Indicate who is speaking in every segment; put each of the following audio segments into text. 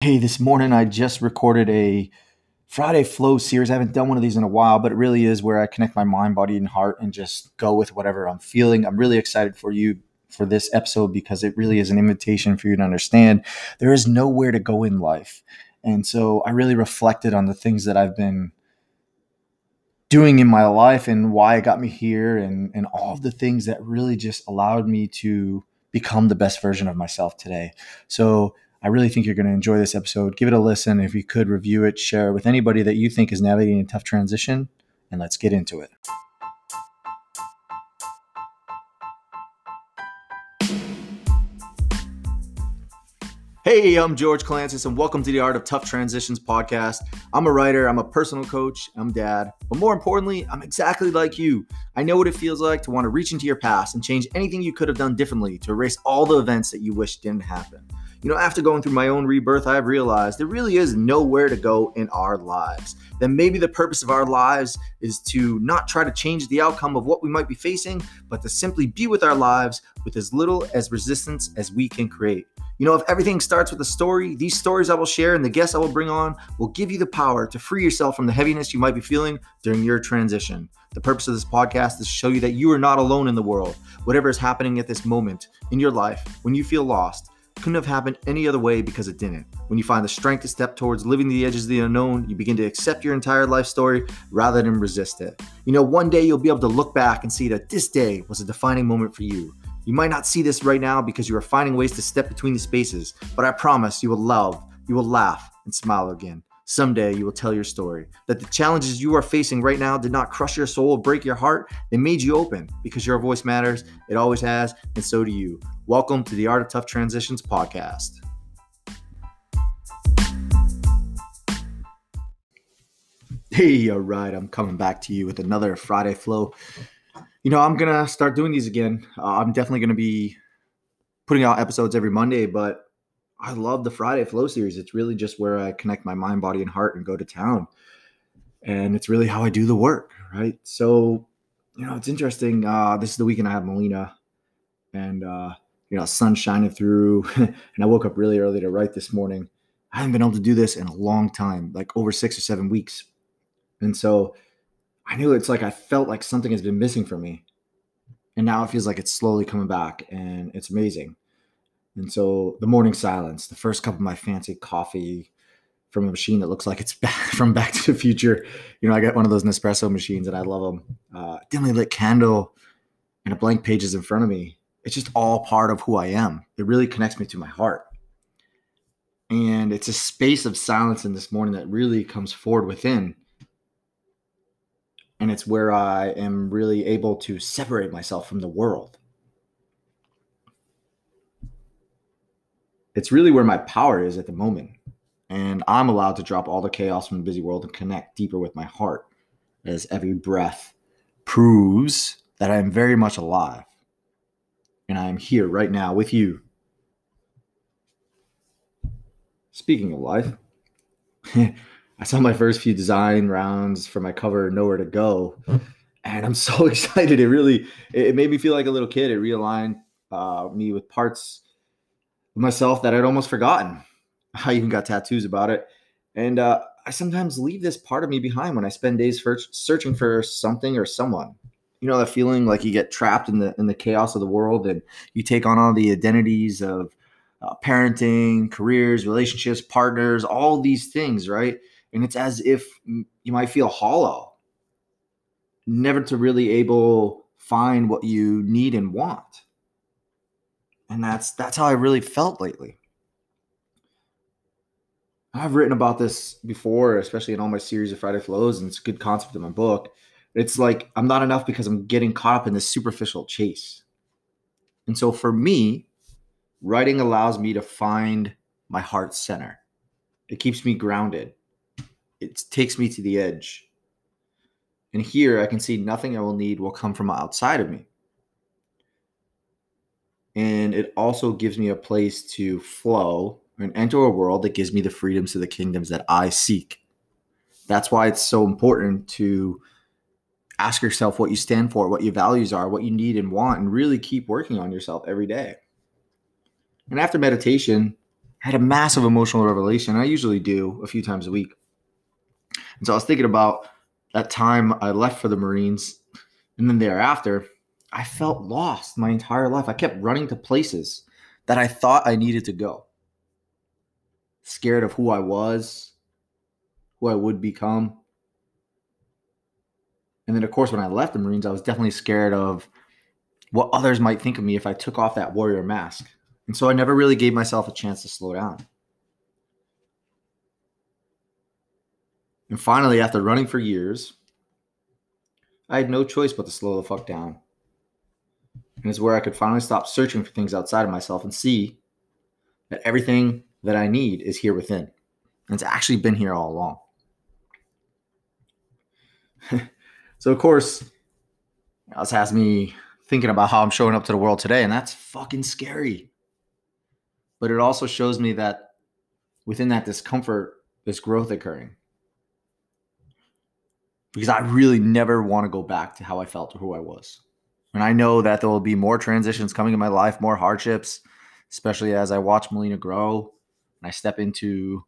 Speaker 1: Hey, this morning I just recorded a Friday flow series. I haven't done one of these in a while, but it really is where I connect my mind, body, and heart and just go with whatever I'm feeling. I'm really excited for you for this episode because it really is an invitation for you to understand there is nowhere to go in life. And so I really reflected on the things that I've been doing in my life and why it got me here and, and all of the things that really just allowed me to become the best version of myself today. So I really think you're going to enjoy this episode. Give it a listen. If you could review it, share it with anybody that you think is navigating a tough transition, and let's get into it. Hey, I'm George Clancis, and welcome to the Art of Tough Transitions podcast. I'm a writer, I'm a personal coach, I'm dad, but more importantly, I'm exactly like you. I know what it feels like to want to reach into your past and change anything you could have done differently to erase all the events that you wish didn't happen. You know, after going through my own rebirth, I've realized there really is nowhere to go in our lives. Then maybe the purpose of our lives is to not try to change the outcome of what we might be facing, but to simply be with our lives with as little as resistance as we can create. You know, if everything starts with a story, these stories I will share and the guests I will bring on will give you the power to free yourself from the heaviness you might be feeling during your transition. The purpose of this podcast is to show you that you are not alone in the world. Whatever is happening at this moment in your life, when you feel lost, couldn't have happened any other way because it didn't. When you find the strength to step towards living the edges of the unknown, you begin to accept your entire life story rather than resist it. You know, one day you'll be able to look back and see that this day was a defining moment for you. You might not see this right now because you are finding ways to step between the spaces, but I promise you will love, you will laugh, and smile again. Someday you will tell your story. That the challenges you are facing right now did not crush your soul or break your heart. They made you open because your voice matters. It always has, and so do you. Welcome to the Art of Tough Transitions podcast. Hey, all right, I'm coming back to you with another Friday flow. You know, I'm gonna start doing these again. Uh, I'm definitely gonna be putting out episodes every Monday, but I love the Friday Flow series. It's really just where I connect my mind, body, and heart and go to town. And it's really how I do the work, right? So, you know, it's interesting. Uh, this is the weekend I have Melina, and uh, you know, sun shining through. and I woke up really early to write this morning. I haven't been able to do this in a long time, like over six or seven weeks. And so I knew it's like I felt like something has been missing for me. And now it feels like it's slowly coming back and it's amazing. And so the morning silence, the first cup of my fancy coffee from a machine that looks like it's back from Back to the Future. You know, I got one of those Nespresso machines and I love them. Uh, dimly lit candle and a blank page is in front of me it's just all part of who I am. It really connects me to my heart. And it's a space of silence in this morning that really comes forward within. And it's where I am really able to separate myself from the world. It's really where my power is at the moment. And I'm allowed to drop all the chaos from the busy world and connect deeper with my heart as every breath proves that I am very much alive and I am here right now with you. Speaking of life, I saw my first few design rounds for my cover, Nowhere to Go, and I'm so excited. It really it made me feel like a little kid. It realigned uh, me with parts myself that I'd almost forgotten. I even got tattoos about it, and uh, I sometimes leave this part of me behind when I spend days searching for something or someone. You know that feeling like you get trapped in the in the chaos of the world and you take on all the identities of uh, parenting careers relationships partners all these things right? And it's as if you might feel hollow. Never to really able find what you need and want and that's that's how i really felt lately i've written about this before especially in all my series of friday flows and it's a good concept in my book it's like I'm not enough because I'm getting caught up in this superficial chase. And so for me, writing allows me to find my heart center. It keeps me grounded. It takes me to the edge. And here I can see nothing I will need will come from outside of me. And it also gives me a place to flow and enter a world that gives me the freedoms to the kingdoms that I seek. That's why it's so important to ask yourself what you stand for, what your values are, what you need and want, and really keep working on yourself every day. And after meditation, I had a massive emotional revelation. I usually do a few times a week. And so I was thinking about that time I left for the Marines and then thereafter, I felt lost my entire life. I kept running to places that I thought I needed to go. Scared of who I was, who I would become. And then, of course, when I left the Marines, I was definitely scared of what others might think of me if I took off that warrior mask. And so I never really gave myself a chance to slow down. And finally, after running for years, I had no choice but to slow the fuck down. And it's where I could finally stop searching for things outside of myself and see that everything that I need is here within. And it's actually been here all along. so, of course, this has me thinking about how I'm showing up to the world today, and that's fucking scary. But it also shows me that within that discomfort, there's growth occurring because I really never want to go back to how I felt or who I was. And I know that there will be more transitions coming in my life, more hardships, especially as I watch Molina grow and I step into,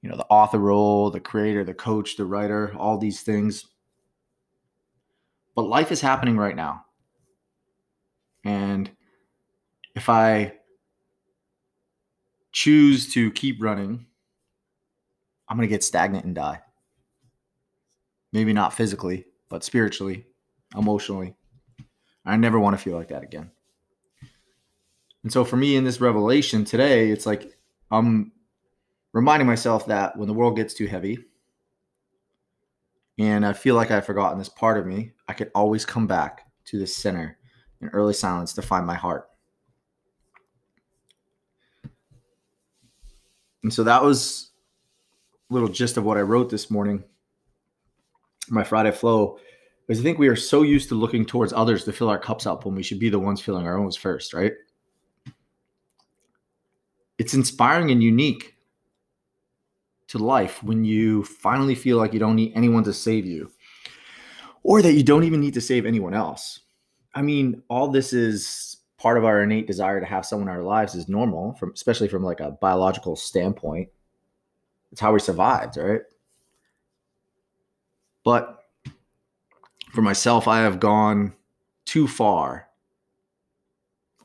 Speaker 1: you know, the author role, the creator, the coach, the writer, all these things. But life is happening right now. And if I choose to keep running, I'm going to get stagnant and die. Maybe not physically, but spiritually, emotionally. I never want to feel like that again. And so for me in this revelation today, it's like I'm reminding myself that when the world gets too heavy and I feel like I've forgotten this part of me, I can always come back to the center in early silence to find my heart. And so that was a little gist of what I wrote this morning my Friday flow is I think we are so used to looking towards others to fill our cups up when we should be the ones filling our own first, right? It's inspiring and unique to life when you finally feel like you don't need anyone to save you or that you don't even need to save anyone else. I mean, all this is part of our innate desire to have someone in our lives is normal from especially from like a biological standpoint. It's how we survived, right? But for myself, I have gone too far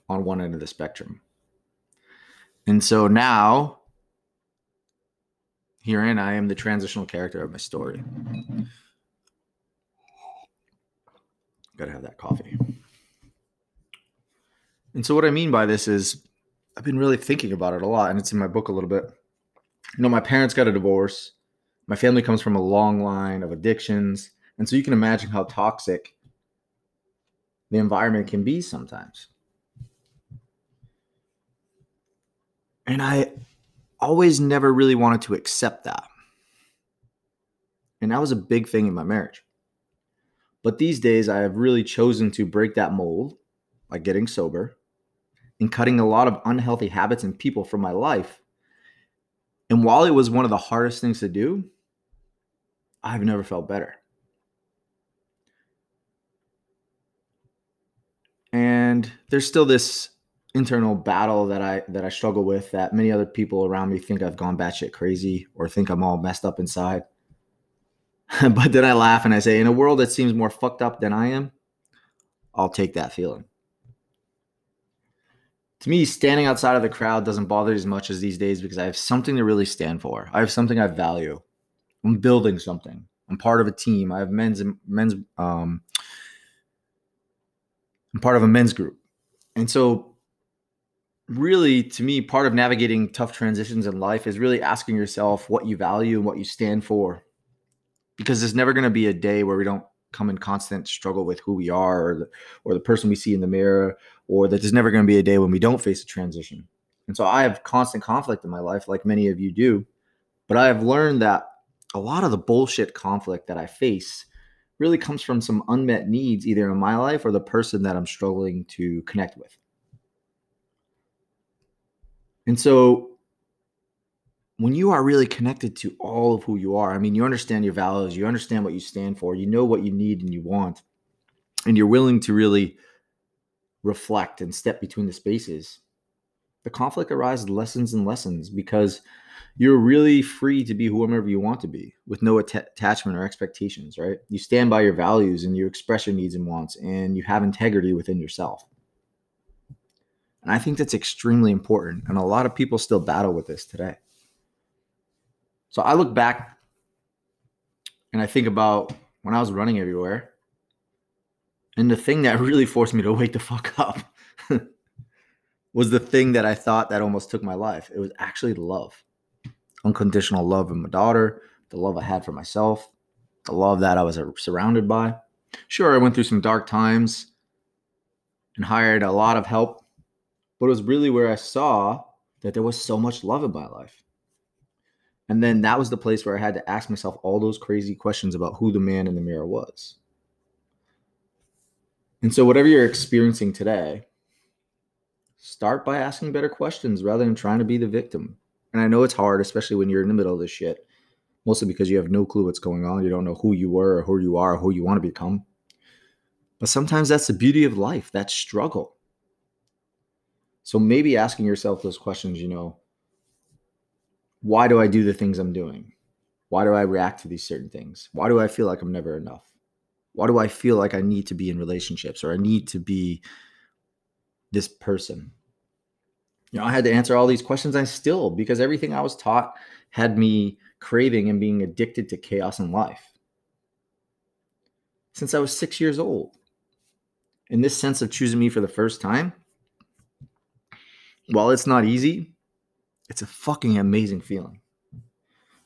Speaker 1: on one end of the spectrum. And so now, herein, I am the transitional character of my story. Gotta have that coffee. And so, what I mean by this is, I've been really thinking about it a lot, and it's in my book a little bit. You know, my parents got a divorce my family comes from a long line of addictions. And so you can imagine how toxic the environment can be sometimes. And I always never really wanted to accept that. And that was a big thing in my marriage. But these days, I have really chosen to break that mold by getting sober and cutting a lot of unhealthy habits and people from my life. And while it was one of the hardest things to do, I've never felt better. And there's still this internal battle that I that I struggle with that many other people around me think I've gone batshit crazy or think I'm all messed up inside. but then I laugh and I say, in a world that seems more fucked up than I am, I'll take that feeling. To me, standing outside of the crowd doesn't bother as much as these days because I have something to really stand for. I have something I value. I'm building something. I'm part of a team. I have men's men's um I'm part of a men's group. And so really to me part of navigating tough transitions in life is really asking yourself what you value and what you stand for. Because there's never going to be a day where we don't come in constant struggle with who we are or the, or the person we see in the mirror or that there's never going to be a day when we don't face a transition. And so I have constant conflict in my life like many of you do. But I have learned that a lot of the bullshit conflict that I face really comes from some unmet needs, either in my life or the person that I'm struggling to connect with. And so when you are really connected to all of who you are, I mean, you understand your values, you understand what you stand for, you know what you need and you want, and you're willing to really reflect and step between the spaces the conflict arises lessons and lessons because you're really free to be whomever you want to be with no att- attachment or expectations, right? You stand by your values and you express your needs and wants and you have integrity within yourself. And I think that's extremely important. And a lot of people still battle with this today. So I look back and I think about when I was running everywhere. And the thing that really forced me to wake the fuck up was the thing that I thought that almost took my life. It was actually love unconditional love of my daughter, the love I had for myself, the love that I was uh, surrounded by. Sure, I went through some dark times and hired a lot of help, but it was really where I saw that there was so much love in my life. And then that was the place where I had to ask myself all those crazy questions about who the man in the mirror was. And so, whatever you're experiencing today, start by asking better questions rather than trying to be the victim. And I know it's hard, especially when you're in the middle of this shit, mostly because you have no clue what's going on. You don't know who you were or who you are or who you want to become. But sometimes that's the beauty of life, that struggle. So maybe asking yourself those questions, you know, why do I do the things I'm doing? Why do I react to these certain things? Why do I feel like I'm never enough? Why do I feel like I need to be in relationships or I need to be this person? You know, I had to answer all these questions. I still, because everything I was taught had me craving and being addicted to chaos in life since I was six years old. In this sense of choosing me for the first time, while it's not easy, it's a fucking amazing feeling.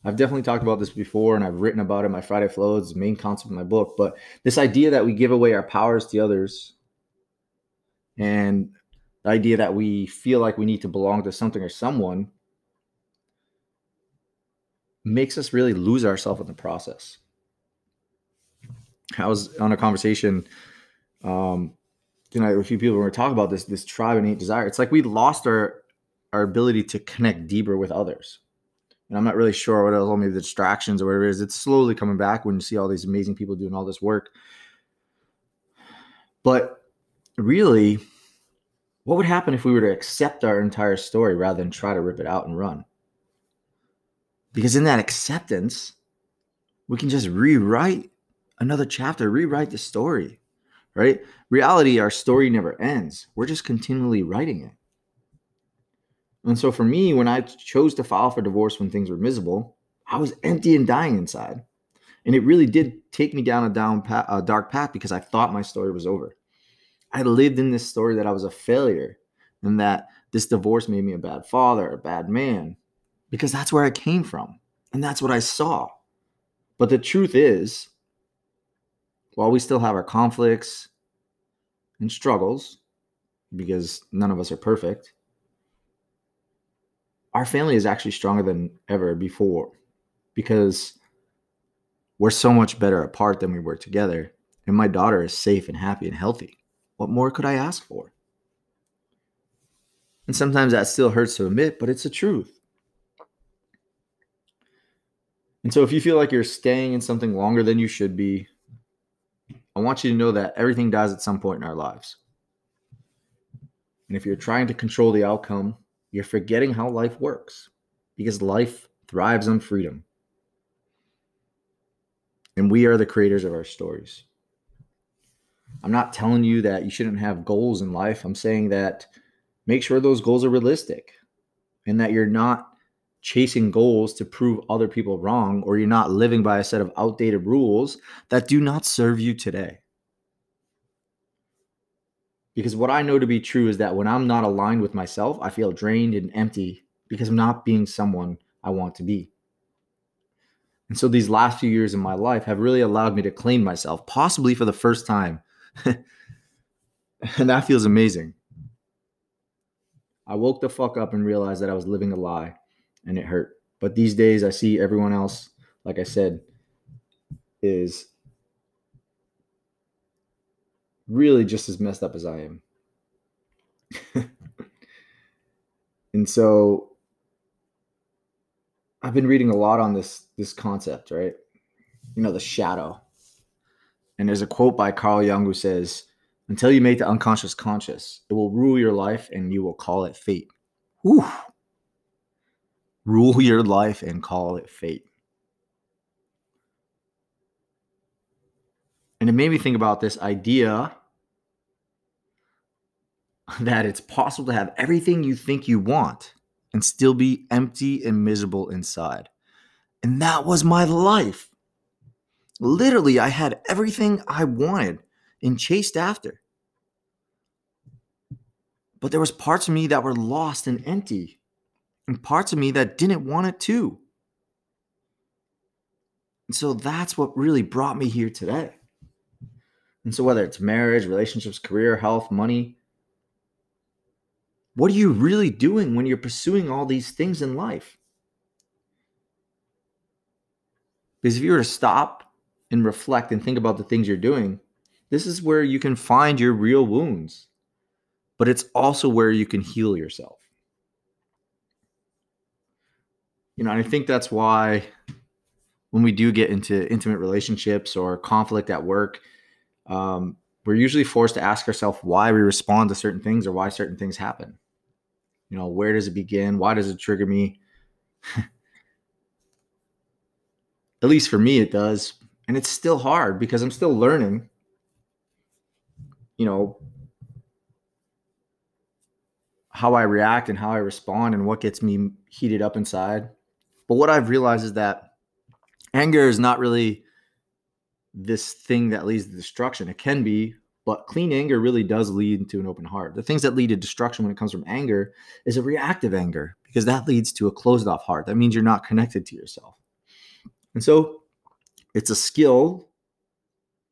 Speaker 1: I've definitely talked about this before and I've written about it in my Friday Flows, the main concept of my book. But this idea that we give away our powers to others and the idea that we feel like we need to belong to something or someone makes us really lose ourselves in the process. I was on a conversation, um, you know, a few people when we were talking about this this tribe and innate desire. It's like we lost our our ability to connect deeper with others. And I'm not really sure what else, maybe the distractions or whatever it is. It's slowly coming back when you see all these amazing people doing all this work. But really, what would happen if we were to accept our entire story rather than try to rip it out and run? Because in that acceptance, we can just rewrite another chapter, rewrite the story, right? Reality, our story never ends. We're just continually writing it. And so for me, when I chose to file for divorce when things were miserable, I was empty and dying inside. And it really did take me down a down path, a dark path because I thought my story was over. I lived in this story that I was a failure and that this divorce made me a bad father, a bad man, because that's where I came from and that's what I saw. But the truth is, while we still have our conflicts and struggles, because none of us are perfect, our family is actually stronger than ever before because we're so much better apart than we were together. And my daughter is safe and happy and healthy. What more could I ask for? And sometimes that still hurts to admit, but it's the truth. And so if you feel like you're staying in something longer than you should be, I want you to know that everything dies at some point in our lives. And if you're trying to control the outcome, you're forgetting how life works because life thrives on freedom. And we are the creators of our stories. I'm not telling you that you shouldn't have goals in life. I'm saying that make sure those goals are realistic and that you're not chasing goals to prove other people wrong or you're not living by a set of outdated rules that do not serve you today. Because what I know to be true is that when I'm not aligned with myself, I feel drained and empty because I'm not being someone I want to be. And so these last few years in my life have really allowed me to claim myself, possibly for the first time and that feels amazing. I woke the fuck up and realized that I was living a lie and it hurt. But these days I see everyone else, like I said, is really just as messed up as I am. and so I've been reading a lot on this this concept, right? You know, the shadow. And there's a quote by Carl Jung who says, Until you make the unconscious conscious, it will rule your life and you will call it fate. Whew. Rule your life and call it fate. And it made me think about this idea that it's possible to have everything you think you want and still be empty and miserable inside. And that was my life. Literally, I had everything I wanted and chased after. But there was parts of me that were lost and empty, and parts of me that didn't want it too. And so that's what really brought me here today. And so whether it's marriage, relationships, career, health, money, what are you really doing when you're pursuing all these things in life? Because if you were to stop and reflect and think about the things you're doing, this is where you can find your real wounds, but it's also where you can heal yourself. You know, and I think that's why when we do get into intimate relationships or conflict at work, um, we're usually forced to ask ourselves why we respond to certain things or why certain things happen. You know, where does it begin? Why does it trigger me? At least for me, it does. And it's still hard because I'm still learning, you know, how I react and how I respond and what gets me heated up inside. But what I've realized is that anger is not really this thing that leads to destruction. It can be, but clean anger really does lead to an open heart. The things that lead to destruction when it comes from anger is a reactive anger because that leads to a closed off heart. That means you're not connected to yourself. And so it's a skill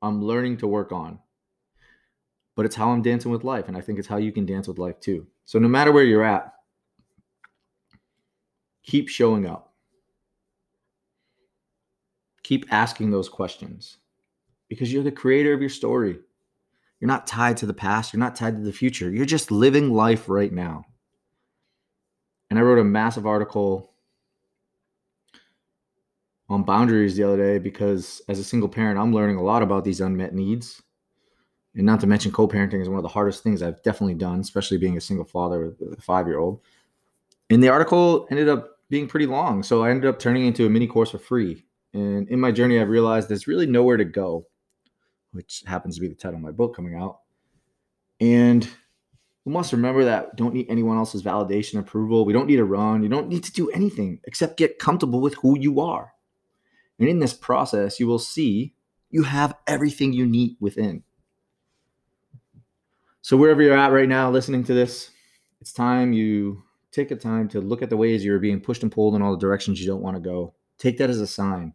Speaker 1: I'm learning to work on. But it's how I'm dancing with life. And I think it's how you can dance with life too. So no matter where you're at, keep showing up. Keep asking those questions because you're the creator of your story. You're not tied to the past, you're not tied to the future. You're just living life right now. And I wrote a massive article on boundaries the other day because as a single parent, I'm learning a lot about these unmet needs. And not to mention co parenting is one of the hardest things I've definitely done, especially being a single father with a five year old. And the article ended up being pretty long. So I ended up turning into a mini course for free. And in my journey, I've realized there's really nowhere to go, which happens to be the title of my book coming out. And we must remember that don't need anyone else's validation approval. We don't need to run. You don't need to do anything except get comfortable with who you are. And in this process, you will see you have everything you need within. So, wherever you're at right now listening to this, it's time you take a time to look at the ways you're being pushed and pulled in all the directions you don't want to go. Take that as a sign.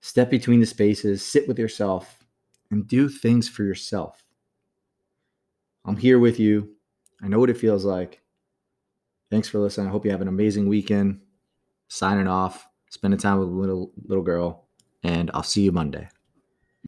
Speaker 1: Step between the spaces, sit with yourself, and do things for yourself. I'm here with you. I know what it feels like. Thanks for listening. I hope you have an amazing weekend. Signing off spending time with a little little girl, and I'll see you Monday.